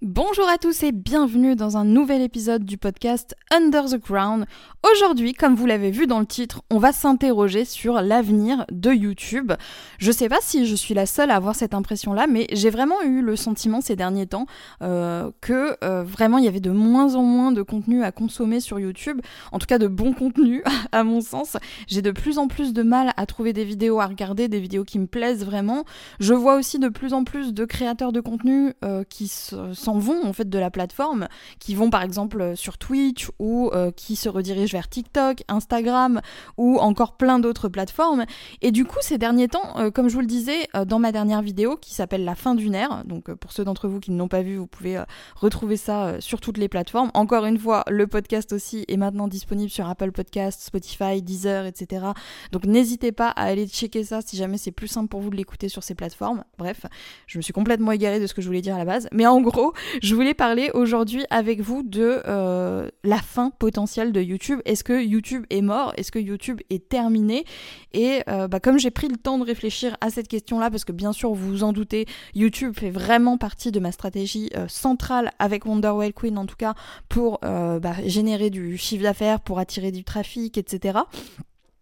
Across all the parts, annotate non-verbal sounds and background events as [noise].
Bonjour à tous et bienvenue dans un nouvel épisode du podcast Under the Ground. Aujourd'hui, comme vous l'avez vu dans le titre, on va s'interroger sur l'avenir de YouTube. Je sais pas si je suis la seule à avoir cette impression-là, mais j'ai vraiment eu le sentiment ces derniers temps euh, que euh, vraiment il y avait de moins en moins de contenu à consommer sur YouTube, en tout cas de bon contenu [laughs] à mon sens. J'ai de plus en plus de mal à trouver des vidéos à regarder, des vidéos qui me plaisent vraiment. Je vois aussi de plus en plus de créateurs de contenu euh, qui sont vont en fait de la plateforme, qui vont par exemple euh, sur Twitch ou euh, qui se redirigent vers TikTok, Instagram ou encore plein d'autres plateformes. Et du coup, ces derniers temps, euh, comme je vous le disais dans ma dernière vidéo qui s'appelle La fin d'une ère, donc pour ceux d'entre vous qui ne l'ont pas vu, vous pouvez retrouver ça sur toutes les plateformes. Encore une fois, le podcast aussi est maintenant disponible sur Apple Podcasts, Spotify, Deezer, etc. Donc n'hésitez pas à aller checker ça si jamais c'est plus simple pour vous de l'écouter sur ces plateformes. Bref, je me suis complètement égarée de ce que je voulais dire à la base. Mais en gros, je voulais parler aujourd'hui avec vous de euh, la fin potentielle de YouTube. Est-ce que YouTube est mort? Est-ce que YouTube est terminé? Et euh, bah, comme j'ai pris le temps de réfléchir à cette question-là, parce que bien sûr, vous vous en doutez, YouTube fait vraiment partie de ma stratégie euh, centrale avec Wonder Whale Queen, en tout cas, pour bah, générer du chiffre d'affaires, pour attirer du trafic, etc.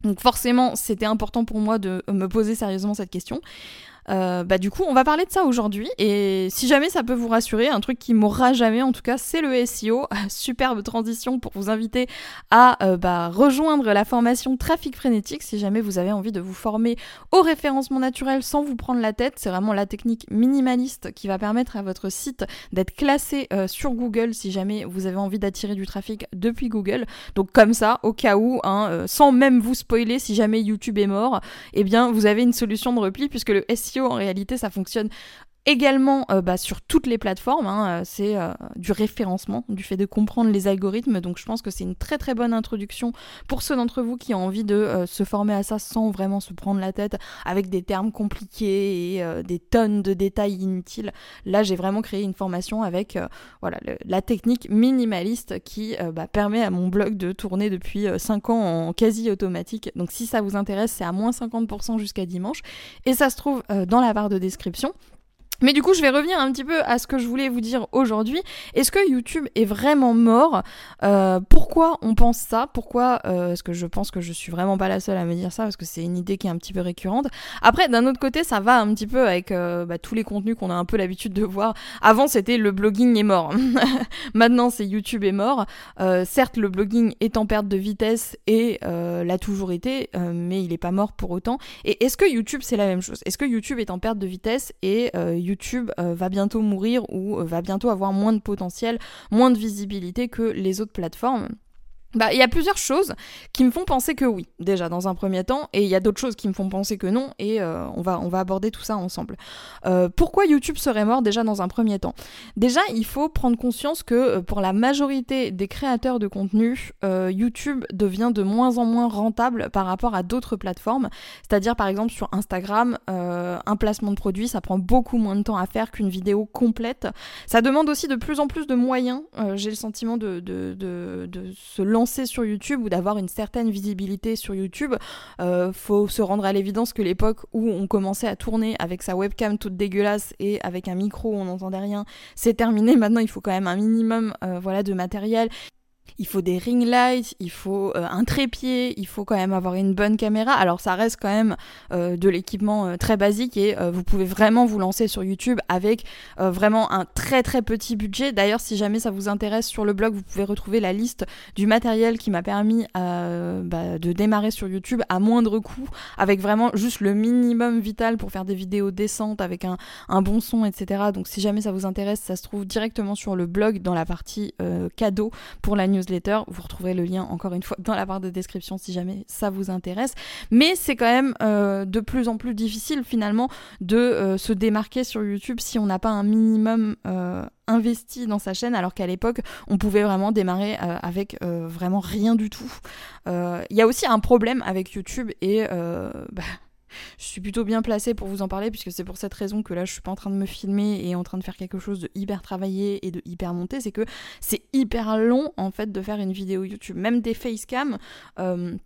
Donc forcément, c'était important pour moi de me poser sérieusement cette question. Euh, bah du coup, on va parler de ça aujourd'hui. Et si jamais ça peut vous rassurer, un truc qui m'aura jamais, en tout cas, c'est le SEO. [laughs] Superbe transition pour vous inviter à euh, bah, rejoindre la formation Trafic Frénétique si jamais vous avez envie de vous former au référencement naturel sans vous prendre la tête. C'est vraiment la technique minimaliste qui va permettre à votre site d'être classé euh, sur Google si jamais vous avez envie d'attirer du trafic depuis Google. Donc comme ça, au cas où, hein, sans même vous spoiler, si jamais YouTube est mort, eh bien vous avez une solution de repli puisque le SEO en réalité, ça fonctionne également euh, bah, sur toutes les plateformes. Hein, euh, c'est euh, du référencement, du fait de comprendre les algorithmes. Donc je pense que c'est une très très bonne introduction pour ceux d'entre vous qui ont envie de se former à ça sans vraiment se prendre la tête avec des termes compliqués et des tonnes de détails inutiles. Là j'ai vraiment créé une formation avec voilà, la technique minimaliste qui bah, permet à mon blog de tourner depuis 5 ans en quasi automatique. Donc si ça vous intéresse, c'est à moins 50% jusqu'à dimanche. Et ça se trouve dans la barre de description. Mais du coup, je vais revenir un petit peu à ce que je voulais vous dire aujourd'hui. Est-ce que YouTube est vraiment mort euh, Pourquoi on pense ça? Pourquoi euh, Parce que je pense que je suis vraiment pas la seule à me dire ça, parce que c'est une idée qui est un petit peu récurrente. Après, d'un autre côté, ça va un petit peu avec euh, bah, tous les contenus qu'on a un peu l'habitude de voir. Avant, c'était le blogging est mort. [laughs] Maintenant, c'est YouTube est mort. certes, le blogging est en perte de vitesse et l'a toujours été, mais il est pas mort pour autant. Et est-ce que YouTube c'est la même chose? Est-ce que YouTube est en perte de vitesse et YouTube euh, va bientôt mourir ou euh, va bientôt avoir moins de potentiel, moins de visibilité que les autres plateformes. Bah, il y a plusieurs choses qui me font penser que oui, déjà dans un premier temps, et il y a d'autres choses qui me font penser que non, et euh, on, va, on va aborder tout ça ensemble. Euh, pourquoi YouTube serait mort déjà dans un premier temps? Déjà, il faut prendre conscience que euh, pour la majorité des créateurs de contenu, YouTube devient de moins en moins rentable par rapport à d'autres plateformes. C'est-à-dire, par exemple, sur Instagram, un placement de produit, ça prend beaucoup moins de temps à faire qu'une vidéo complète. Ça demande aussi de plus en plus de moyens, j'ai le sentiment de, de, de, de se lancer sur YouTube ou d'avoir une certaine visibilité sur YouTube, euh, faut se rendre à l'évidence que l'époque où on commençait à tourner avec sa webcam toute dégueulasse et avec un micro où on n'entendait rien, c'est terminé. Maintenant, il faut quand même un minimum euh, voilà, de matériel il faut des ring lights, il faut euh, un trépied, il faut quand même avoir une bonne caméra. Alors ça reste quand même euh, de l'équipement euh, très basique et vous pouvez vraiment vous lancer sur YouTube avec vraiment un très très petit budget. D'ailleurs si jamais ça vous intéresse sur le blog, vous pouvez retrouver la liste du matériel qui m'a permis bah, de démarrer sur YouTube à moindre coût, avec vraiment juste le minimum vital pour faire des vidéos décentes avec un, bon son, etc. Donc si jamais ça vous intéresse, ça se trouve directement sur le blog dans la partie cadeau pour la newsletter. Vous retrouverez le lien encore une fois dans la barre de description si jamais ça vous intéresse. Mais c'est quand même euh, de plus en plus difficile finalement de euh, se démarquer sur YouTube si on n'a pas un minimum euh, investi dans sa chaîne alors qu'à l'époque on pouvait vraiment démarrer avec vraiment rien du tout. Il y a aussi un problème avec YouTube et bah, je suis plutôt bien placée pour vous en parler puisque c'est pour cette raison que là je suis pas en train de me filmer et en train de faire quelque chose de hyper travaillé et de hyper monté, c'est que c'est hyper long en fait de faire une vidéo YouTube, même des facecam. Euh,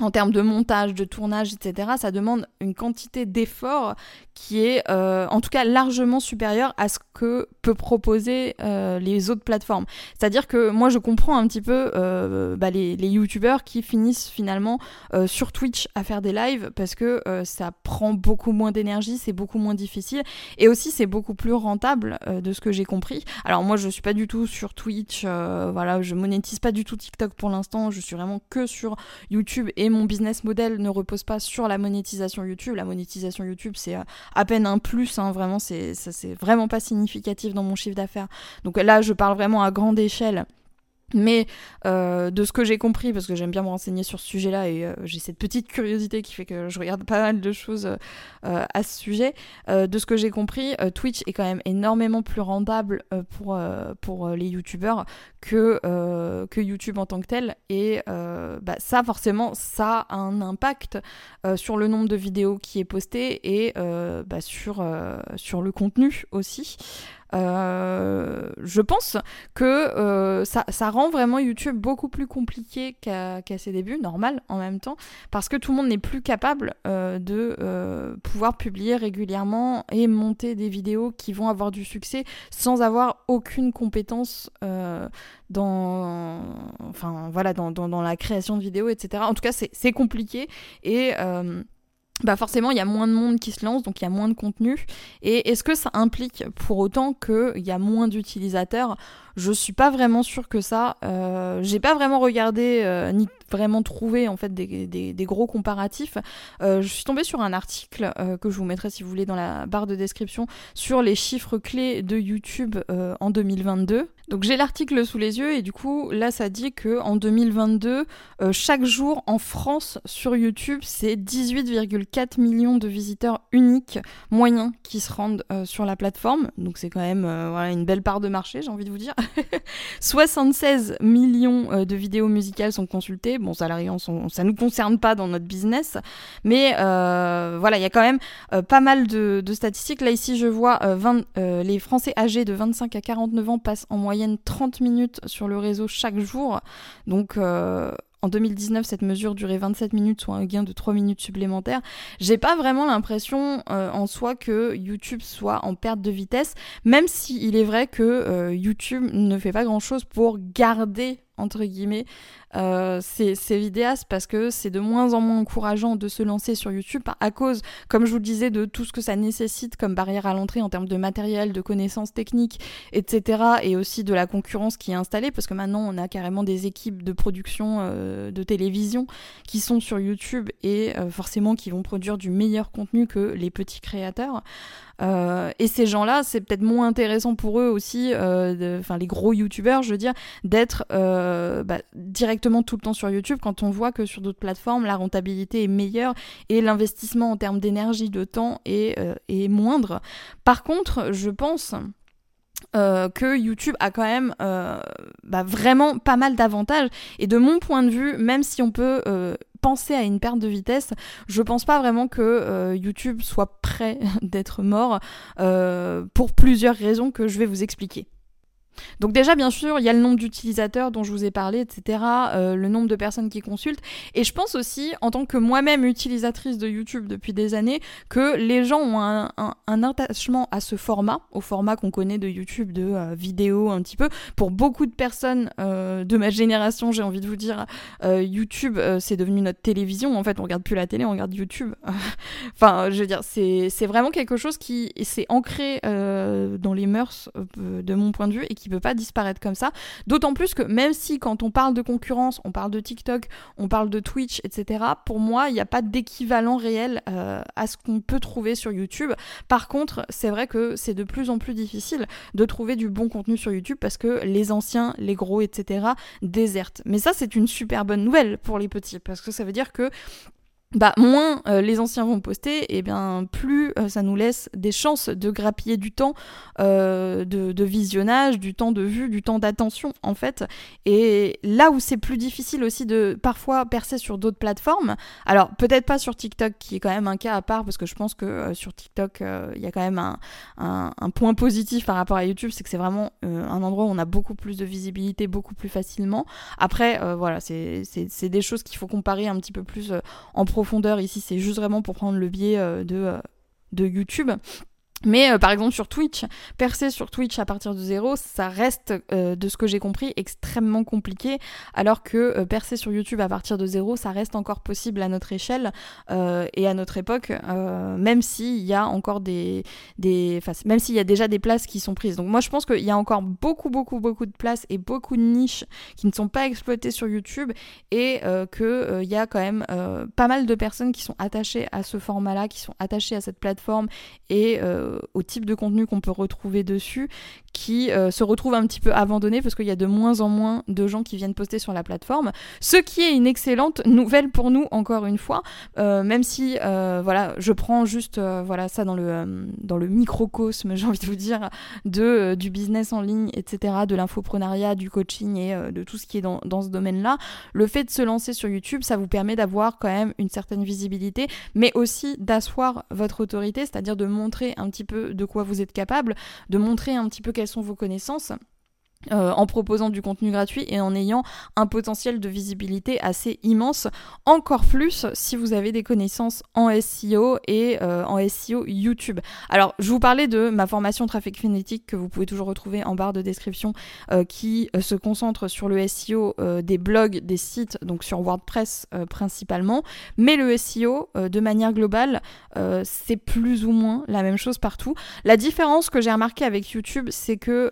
en termes de montage, de tournage, etc., ça demande une quantité d'efforts qui est euh, en tout cas largement supérieure à ce que peut proposer euh, les autres plateformes. C'est-à-dire que moi je comprends un petit peu euh, bah, les, les youtubeurs qui finissent finalement sur Twitch à faire des lives parce que ça prend beaucoup moins d'énergie, c'est beaucoup moins difficile et aussi c'est beaucoup plus rentable de ce que j'ai compris. Alors moi je suis pas du tout sur Twitch, voilà, je monétise pas du tout TikTok pour l'instant, je suis vraiment que sur YouTube et mon business model ne repose pas sur la monétisation YouTube. La monétisation YouTube, c'est euh, à peine un plus, hein, vraiment, c'est, vraiment pas significatif dans mon chiffre d'affaires. Donc là, je parle vraiment à grande échelle. Mais euh, de ce que j'ai compris, parce que j'aime bien me renseigner sur ce sujet-là et euh, j'ai cette petite curiosité qui fait que je regarde pas mal de choses euh, à ce sujet, de ce que j'ai compris, Twitch est quand même énormément plus rentable pour, pour les youtubeurs que, que YouTube en tant que tel. Et bah, ça, forcément, ça a un impact sur le nombre de vidéos qui est posté et bah, sur, sur le contenu aussi. Euh, je pense que euh, ça, ça, rend vraiment YouTube beaucoup plus compliqué qu'à ses débuts, normal en même temps, parce que tout le monde n'est plus capable euh, de pouvoir publier régulièrement et monter des vidéos qui vont avoir du succès sans avoir aucune compétence dans, enfin, voilà, dans, dans, dans, la création de vidéos, etc. En tout cas, c'est compliqué et bah forcément il y a moins de monde qui se lance, donc il y a moins de contenu. Et est-ce que ça implique pour autant qu'il y a moins d'utilisateurs? Je suis pas vraiment sûre que ça. Euh, J'ai pas vraiment regardé euh, ni vraiment trouvé en fait des, gros comparatifs. Euh, je suis tombée sur un article que je vous mettrai si vous voulez dans la barre de description sur les chiffres clés de YouTube en 2022. Donc j'ai l'article sous les yeux et du coup là ça dit que en 2022 euh, chaque jour en France sur YouTube c'est 18,4 millions de visiteurs uniques moyens qui se rendent sur la plateforme. Donc c'est quand même voilà, une belle part de marché j'ai envie de vous dire. [laughs] 76 millions de vidéos musicales sont consultées. Bon ça ne nous concerne pas dans notre business mais voilà il y a quand même pas mal de, statistiques. Là ici je vois 20, les Français âgés de 25 à 49 ans passent en moyenne 30 minutes sur le réseau chaque jour. Donc euh, en 2019, cette mesure durait 27 minutes, soit un gain de 3 minutes supplémentaires. J'ai pas vraiment l'impression euh, en soi que YouTube soit en perte de vitesse, même s'il est vrai que euh, YouTube ne fait pas grand chose pour garder entre guillemets, euh, ces, vidéastes parce que c'est de moins en moins encourageant de se lancer sur YouTube à cause, comme je vous le disais, de tout ce que ça nécessite comme barrière à l'entrée en termes de matériel, de connaissances techniques, etc. Et aussi de la concurrence qui est installée parce que maintenant on a carrément des équipes de production euh, de télévision qui sont sur YouTube et euh, forcément qui vont produire du meilleur contenu que les petits créateurs. Euh, et ces gens-là, c'est peut-être moins intéressant pour eux aussi, enfin les gros youtubeurs, je veux dire, d'être bah, directement tout le temps sur YouTube quand on voit que sur d'autres plateformes, la rentabilité est meilleure et l'investissement en termes d'énergie, de temps est, est, moindre. Par contre, je pense... que YouTube a quand même bah, vraiment pas mal d'avantages et de mon point de vue même si on peut penser à une perte de vitesse. Je pense pas vraiment que euh, YouTube soit prêt [laughs] d'être mort euh, pour plusieurs raisons que je vais vous expliquer. Donc déjà, bien sûr, il y a le nombre d'utilisateurs dont je vous ai parlé, etc., euh, le nombre de personnes qui consultent. Et je pense aussi, en tant que moi-même utilisatrice de YouTube depuis des années, que les gens ont un, attachement à ce format, au format qu'on connaît de YouTube, de euh, vidéo un petit peu. Pour beaucoup de personnes euh, de ma génération, j'ai envie de vous dire, YouTube, c'est devenu notre télévision. En fait, on regarde plus la télé, on regarde YouTube. [laughs] enfin, je veux dire, c'est vraiment quelque chose qui s'est ancré dans les mœurs, de mon point de vue, et qui peut pas disparaître comme ça. D'autant plus que même si quand on parle de concurrence, on parle de TikTok, on parle de Twitch, etc., pour moi, il n'y a pas d'équivalent réel euh, à ce qu'on peut trouver sur YouTube. Par contre, c'est vrai que c'est de plus en plus difficile de trouver du bon contenu sur YouTube parce que les anciens, les gros, etc., désertent. Mais ça, c'est une super bonne nouvelle pour les petits parce que ça veut dire que bah, moins euh, les anciens vont poster, et bien plus euh, ça nous laisse des chances de grappiller du temps euh, de, visionnage, du temps de vue, du temps d'attention en fait. Et là où c'est plus difficile aussi de parfois percer sur d'autres plateformes, alors peut-être pas sur TikTok qui est quand même un cas à part parce que je pense que sur TikTok il y a quand même un, un, point positif par rapport à YouTube, c'est que c'est vraiment un endroit où on a beaucoup plus de visibilité beaucoup plus facilement. Après voilà, c'est des choses qu'il faut comparer un petit peu plus en profondeur profondeur ici, c'est juste vraiment pour prendre le biais euh, de, euh, de YouTube. Mais euh, par exemple sur Twitch, percer sur Twitch à partir de zéro, ça reste, euh, de ce que j'ai compris, extrêmement compliqué, alors que euh, percer sur YouTube à partir de zéro, ça reste encore possible à notre échelle et à notre époque, même s'il y a encore des, des même s'il y a déjà des places qui sont prises. Donc moi je pense qu'il y a encore beaucoup beaucoup beaucoup de places et beaucoup de niches qui ne sont pas exploitées sur YouTube et qu'il y a quand même pas mal de personnes qui sont attachées à ce format-là, qui sont attachées à cette plateforme et euh, au type de contenu qu'on peut retrouver dessus, qui euh, se retrouve un petit peu abandonné parce qu'il y a de moins en moins de gens qui viennent poster sur la plateforme. Ce qui est une excellente nouvelle pour nous, encore une fois, euh, même si voilà, je prends juste voilà, ça dans le, dans le microcosme, [laughs] j'ai envie de vous dire, de, du business en ligne, etc., de l'infoprenariat, du coaching et de tout ce qui est dans, dans ce domaine-là. Le fait de se lancer sur YouTube, ça vous permet d'avoir quand même une certaine visibilité, mais aussi d'asseoir votre autorité, c'est-à-dire de montrer un petit peu de quoi vous êtes capable, de montrer un petit peu quelles sont vos connaissances. Euh, en proposant du contenu gratuit et en ayant un potentiel de visibilité assez immense, encore plus si vous avez des connaissances en SEO et euh, en SEO YouTube. Alors, je vous parlais de ma formation trafic phonétique que vous pouvez toujours retrouver en barre de description euh, qui se concentre sur le SEO des blogs, des sites, donc sur WordPress principalement, mais le SEO de manière globale, c'est plus ou moins la même chose partout. La différence que j'ai remarqué avec YouTube, c'est que,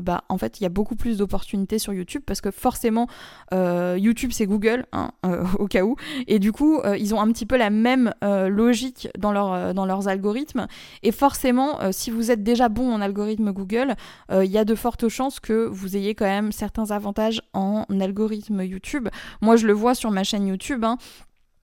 bah, en fait, il y a beaucoup plus d'opportunités sur YouTube parce que forcément, euh, YouTube c'est Google, hein, [laughs] euh, au cas où, et du coup, euh, ils ont un petit peu la même logique dans, leur, dans leurs algorithmes. Et forcément, si vous êtes déjà bon en algorithme Google, il y a de fortes chances que vous ayez quand même certains avantages en algorithme YouTube. Moi, je le vois sur ma chaîne YouTube. Hein,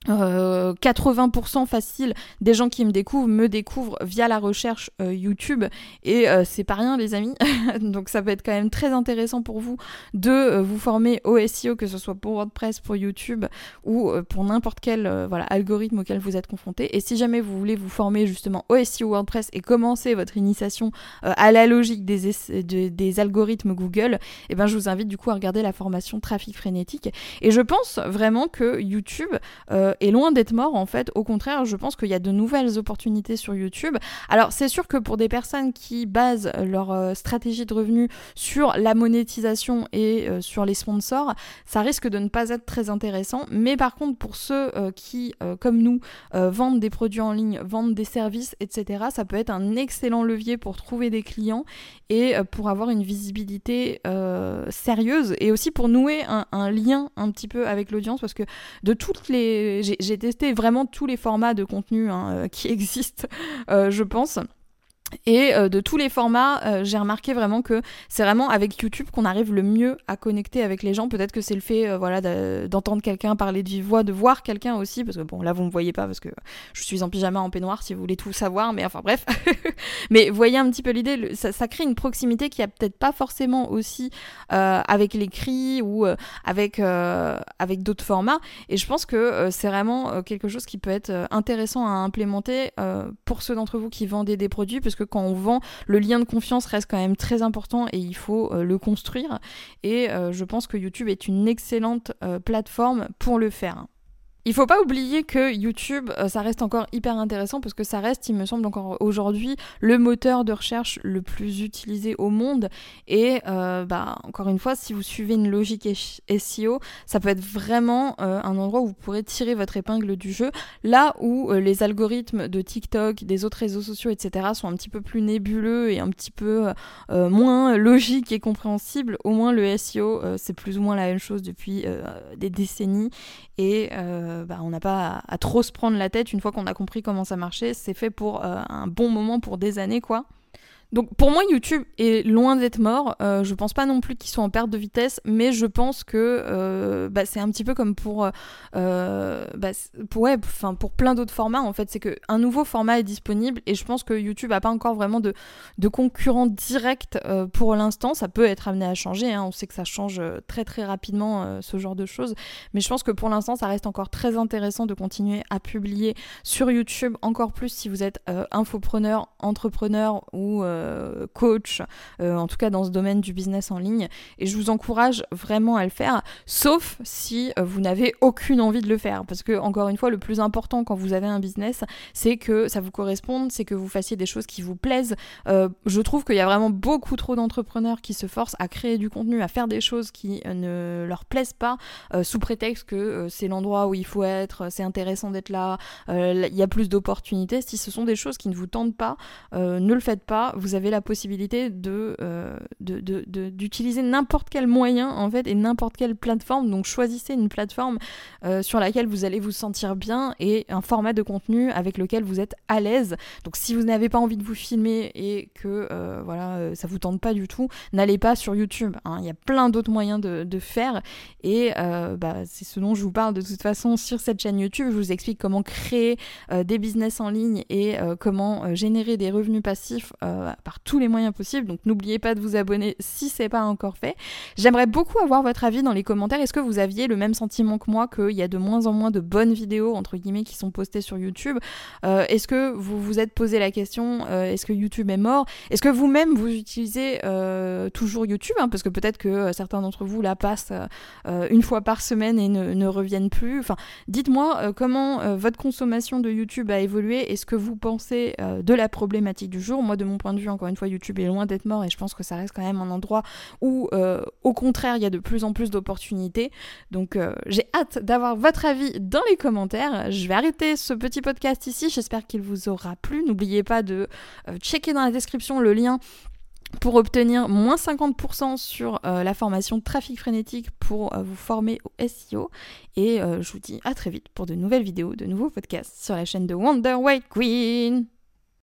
80% euh, facile des gens qui me découvrent me découvrent via la recherche euh, YouTube. Et euh, c'est pas rien les amis. [laughs] Donc ça peut être quand même très intéressant pour vous de vous former au SEO que ce soit pour WordPress pour YouTube ou pour n'importe quel voilà algorithme auquel vous êtes confronté et si jamais vous voulez vous former justement au SEO WordPress et commencer votre initiation à la logique des, des algorithmes Google et eh ben je vous invite du coup à regarder la formation trafic frénétique. Et je pense vraiment que YouTube est loin d'être mort en fait. Au contraire, je pense qu'il y a de nouvelles opportunités sur YouTube. Alors c'est sûr que pour des personnes qui basent leur euh, stratégie de revenus sur la monétisation et euh, sur les sponsors, ça risque de ne pas être très intéressant. Mais par contre pour ceux qui, comme nous, vendent des produits en ligne, vendent des services, etc., ça peut être un excellent levier pour trouver des clients et pour avoir une visibilité sérieuse et aussi pour nouer un lien un petit peu avec l'audience parce que de toutes les j'ai testé vraiment tous les formats de contenu hein, euh, qui [laughs] existent, euh, je pense. Et euh, de tous les formats, euh, j'ai remarqué vraiment que c'est vraiment avec YouTube qu'on arrive le mieux à connecter avec les gens. Peut-être que c'est le fait euh, voilà, d'entendre quelqu'un parler de voix, de voir quelqu'un aussi, parce que bon, là vous me voyez pas parce que je suis en pyjama en peignoir si vous voulez tout savoir, mais enfin bref. [laughs] mais voyez un petit peu l'idée, ça, ça, crée une proximité qui a peut-être pas forcément aussi avec l'écrit ou avec, avec d'autres formats. Et je pense que c'est vraiment quelque chose qui peut être intéressant à implémenter pour ceux d'entre vous qui vendaient des produits, parce que quand on vend, le lien de confiance reste quand même très important et il faut euh, le construire. Et euh, je pense que YouTube est une excellente euh, plateforme pour le faire. Il faut pas oublier que YouTube, euh, ça reste encore hyper intéressant parce que ça reste, il me semble encore aujourd'hui, le moteur de recherche le plus utilisé au monde. Et euh, bah, encore une fois, si vous suivez une logique SEO, ça peut être vraiment euh, un endroit où vous pourrez tirer votre épingle du jeu. Là où les algorithmes de TikTok, des autres réseaux sociaux, etc. sont un petit peu plus nébuleux et un petit peu moins logiques et compréhensibles, au moins le SEO, c'est plus ou moins la même chose depuis des décennies. Et euh, bah, on n'a pas à, trop se prendre la tête une fois qu'on a compris comment ça marchait. C'est fait pour euh, un bon moment, pour des années, quoi. Donc pour moi, YouTube est loin d'être mort. Euh, je pense pas non plus qu'ils soient en perte de vitesse, mais je pense que euh, bah, c'est un petit peu comme pour, euh, bah, pour, ouais, pour plein d'autres formats. En fait, c'est qu'un nouveau format est disponible et je pense que YouTube n'a pas encore vraiment de, concurrent direct pour l'instant. Ça peut être amené à changer. Hein. On sait que ça change très très rapidement ce genre de choses, mais je pense que pour l'instant, ça reste encore très intéressant de continuer à publier sur YouTube encore plus si vous êtes infopreneur, entrepreneur ou euh, coach, euh, en tout cas dans ce domaine du business en ligne. Et je vous encourage vraiment à le faire, sauf si euh, vous n'avez aucune envie de le faire. Parce que, encore une fois, le plus important quand vous avez un business, c'est que ça vous corresponde, c'est que vous fassiez des choses qui vous plaisent. je trouve qu'il y a vraiment beaucoup trop d'entrepreneurs qui se forcent à créer du contenu, à faire des choses qui ne leur plaisent pas, sous prétexte que c'est l'endroit où il faut être, c'est intéressant d'être là, il y a plus d'opportunités. Si ce sont des choses qui ne vous tentent pas, ne le faites pas. Avez la possibilité euh, de, d'utiliser n'importe quel moyen en fait et n'importe quelle plateforme. Donc choisissez une plateforme euh, sur laquelle vous allez vous sentir bien et un format de contenu avec lequel vous êtes à l'aise. Donc si vous n'avez pas envie de vous filmer et que euh, voilà ça vous tente pas du tout, n'allez pas sur YouTube. Hein. Il y a plein d'autres moyens de, faire et bah, c'est ce dont je vous parle de toute façon sur cette chaîne YouTube. Je vous explique comment créer des business en ligne et comment générer des revenus passifs par tous les moyens possibles. Donc n'oubliez pas de vous abonner si c'est pas encore fait. J'aimerais beaucoup avoir votre avis dans les commentaires. Est-ce que vous aviez le même sentiment que moi qu'il y a de moins en moins de bonnes vidéos entre guillemets qui sont postées sur YouTube? Euh, Est-ce que vous vous êtes posé la question euh, est-ce que YouTube est mort? Est-ce que vous-même vous utilisez euh, toujours YouTube hein, Parce que peut-être que certains d'entre vous la passent une fois par semaine et ne, ne reviennent plus. Enfin, dites-moi comment votre consommation de YouTube a évolué? Et ce que vous pensez de la problématique du jour? Moi, de mon point de vue, encore une fois, YouTube est loin d'être mort et je pense que ça reste quand même un endroit où, euh, au contraire, il y a de plus en plus d'opportunités. Donc, euh, j'ai hâte d'avoir votre avis dans les commentaires. Je vais arrêter ce petit podcast ici. J'espère qu'il vous aura plu. N'oubliez pas de euh, checker dans la description le lien pour obtenir moins 50% sur la formation trafic frénétique pour vous former au SEO. Et je vous dis à très vite pour de nouvelles vidéos, de nouveaux podcasts sur la chaîne de Wonder White Queen.